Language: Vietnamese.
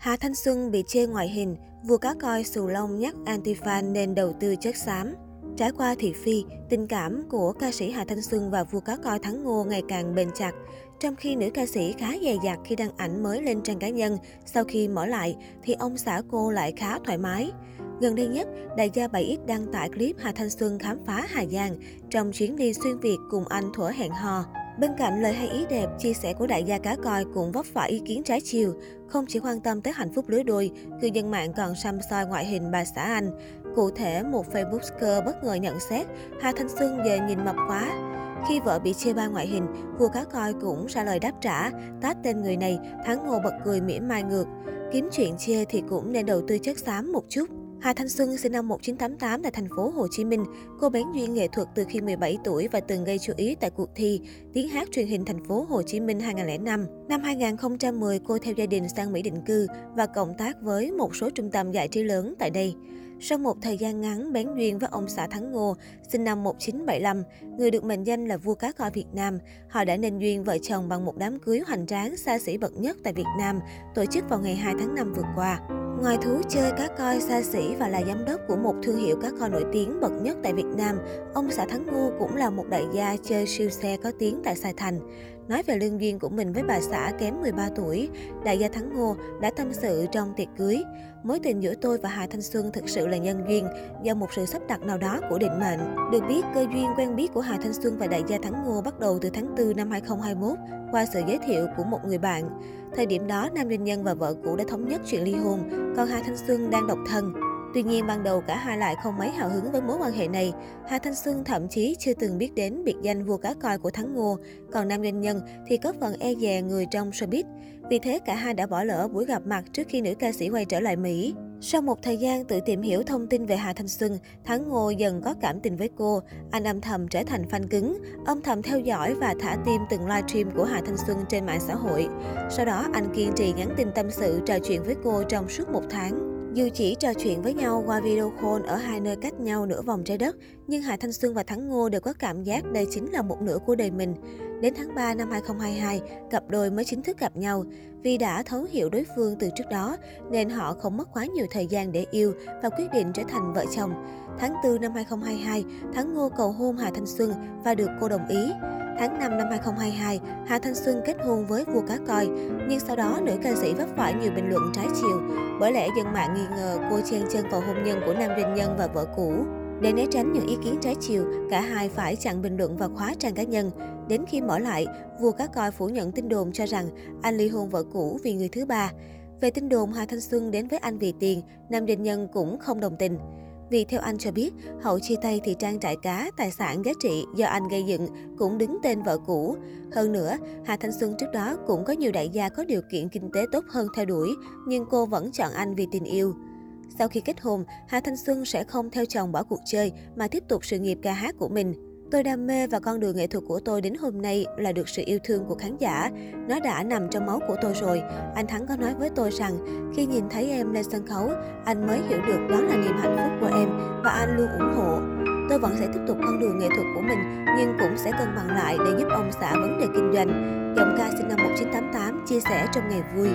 Hà Thanh Xuân bị chê ngoại hình, vua cá coi xù lông nhắc anti-fan nên đầu tư chất xám. Trải qua thị phi, tình cảm của ca sĩ Hà Thanh Xuân và vua cá coi Thắng Ngô ngày càng bền chặt. Trong khi nữ ca sĩ khá dè dặt khi đăng ảnh mới lên trang cá nhân, sau khi mở lại thì ông xã cô lại khá thoải mái. Gần đây nhất, đại gia 7X đăng tải clip Hà Thanh Xuân khám phá Hà Giang trong chuyến đi xuyên Việt cùng anh thuở hẹn hò. Bên cạnh lời hay ý đẹp, chia sẻ của đại gia cá coi cũng vấp phải ý kiến trái chiều. Không chỉ quan tâm tới hạnh phúc lứa đôi, cư dân mạng còn xăm soi ngoại hình bà xã Anh. Cụ thể, một Facebooker bất ngờ nhận xét, Hà Thanh Xuân về nhìn mập quá. Khi vợ bị chê ba ngoại hình, vua cá coi cũng ra lời đáp trả, tát tên người này, Thắng Ngô bật cười mỉa mai ngược. Kiếm chuyện chê thì cũng nên đầu tư chất xám một chút. Hà Thanh Xuân sinh năm 1988 tại thành phố Hồ Chí Minh. Cô bén duyên nghệ thuật từ khi 17 tuổi và từng gây chú ý tại cuộc thi tiếng hát truyền hình thành phố Hồ Chí Minh 2005. Năm 2010, cô theo gia đình sang Mỹ định cư và cộng tác với một số trung tâm giải trí lớn tại đây. Sau một thời gian ngắn bén duyên với ông xã Thắng Ngô, sinh năm 1975, người được mệnh danh là vua cá coi Việt Nam, họ đã nên duyên vợ chồng bằng một đám cưới hoành tráng xa xỉ bậc nhất tại Việt Nam, tổ chức vào ngày 2 tháng 5 vừa qua. Ngoài thú chơi cá coi xa xỉ và là giám đốc của một thương hiệu cá coi nổi tiếng bậc nhất tại Việt Nam, ông xã Thắng Ngô cũng là một đại gia chơi siêu xe có tiếng tại Sài Thành. Nói về lương duyên của mình với bà xã kém 13 tuổi, đại gia Thắng Ngô đã tâm sự trong tiệc cưới. Mối tình giữa tôi và Hà Thanh Xuân thực sự là nhân duyên do một sự sắp đặt nào đó của định mệnh. Được biết, cơ duyên quen biết của Hà Thanh Xuân và đại gia Thắng Ngô bắt đầu từ tháng 4 năm 2021 qua sự giới thiệu của một người bạn. Thời điểm đó, nam doanh nhân và vợ cũ đã thống nhất chuyện ly hôn, còn Hà Thanh Xuân đang độc thân. Tuy nhiên, ban đầu cả hai lại không mấy hào hứng với mối quan hệ này. Hà Thanh Xuân thậm chí chưa từng biết đến biệt danh vua cá coi của Thắng Ngô, còn nam doanh nhân thì có phần e dè người trong showbiz. Vì thế, cả hai đã bỏ lỡ buổi gặp mặt trước khi nữ ca sĩ quay trở lại Mỹ. Sau một thời gian tự tìm hiểu thông tin về Hà Thanh Xuân, Thắng Ngô dần có cảm tình với cô. Anh âm thầm trở thành fan cứng, âm thầm theo dõi và thả tim từng livestream của Hà Thanh Xuân trên mạng xã hội. Sau đó, anh kiên trì nhắn tin tâm sự trò chuyện với cô trong suốt một tháng. Dù chỉ trò chuyện với nhau qua video call ở hai nơi cách nhau nửa vòng trái đất, nhưng Hà Thanh Xuân và Thắng Ngô đều có cảm giác đây chính là một nửa của đời mình. Đến tháng 3 năm 2022, cặp đôi mới chính thức gặp nhau. Vì đã thấu hiểu đối phương từ trước đó, nên họ không mất quá nhiều thời gian để yêu và quyết định trở thành vợ chồng. Tháng 4 năm 2022, Thắng Ngô cầu hôn Hà Thanh Xuân và được cô đồng ý. Tháng 5 năm 2022, Hà Thanh Xuân kết hôn với vua cá coi, nhưng sau đó nữ ca sĩ vấp phải nhiều bình luận trái chiều. Bởi lẽ dân mạng nghi ngờ cô chen chân vào hôn nhân của nam doanh nhân và vợ cũ. Để né tránh những ý kiến trái chiều, cả hai phải chặn bình luận và khóa trang cá nhân. Đến khi mở lại, vua cá coi phủ nhận tin đồn cho rằng anh ly hôn vợ cũ vì người thứ ba. Về tin đồn Hà Thanh Xuân đến với anh vì tiền, nam doanh nhân cũng không đồng tình. Vì theo anh cho biết, hậu chia tay thì trang trại cá, tài sản giá trị do anh gây dựng cũng đứng tên vợ cũ. Hơn nữa, Hà Thanh Xuân trước đó cũng có nhiều đại gia có điều kiện kinh tế tốt hơn theo đuổi, nhưng cô vẫn chọn anh vì tình yêu. Sau khi kết hôn, Hà Thanh Xuân sẽ không theo chồng bỏ cuộc chơi mà tiếp tục sự nghiệp ca hát của mình. Tôi đam mê và con đường nghệ thuật của tôi đến hôm nay là được sự yêu thương của khán giả. Nó đã nằm trong máu của tôi rồi. Anh Thắng có nói với tôi rằng, khi nhìn thấy em lên sân khấu, anh mới hiểu được đó là niềm hạnh phúc của em và anh luôn ủng hộ. Tôi vẫn sẽ tiếp tục con đường nghệ thuật của mình, nhưng cũng sẽ cân bằng lại để giúp ông xã vấn đề kinh doanh. Giọng ca sinh năm 1988 chia sẻ trong ngày vui.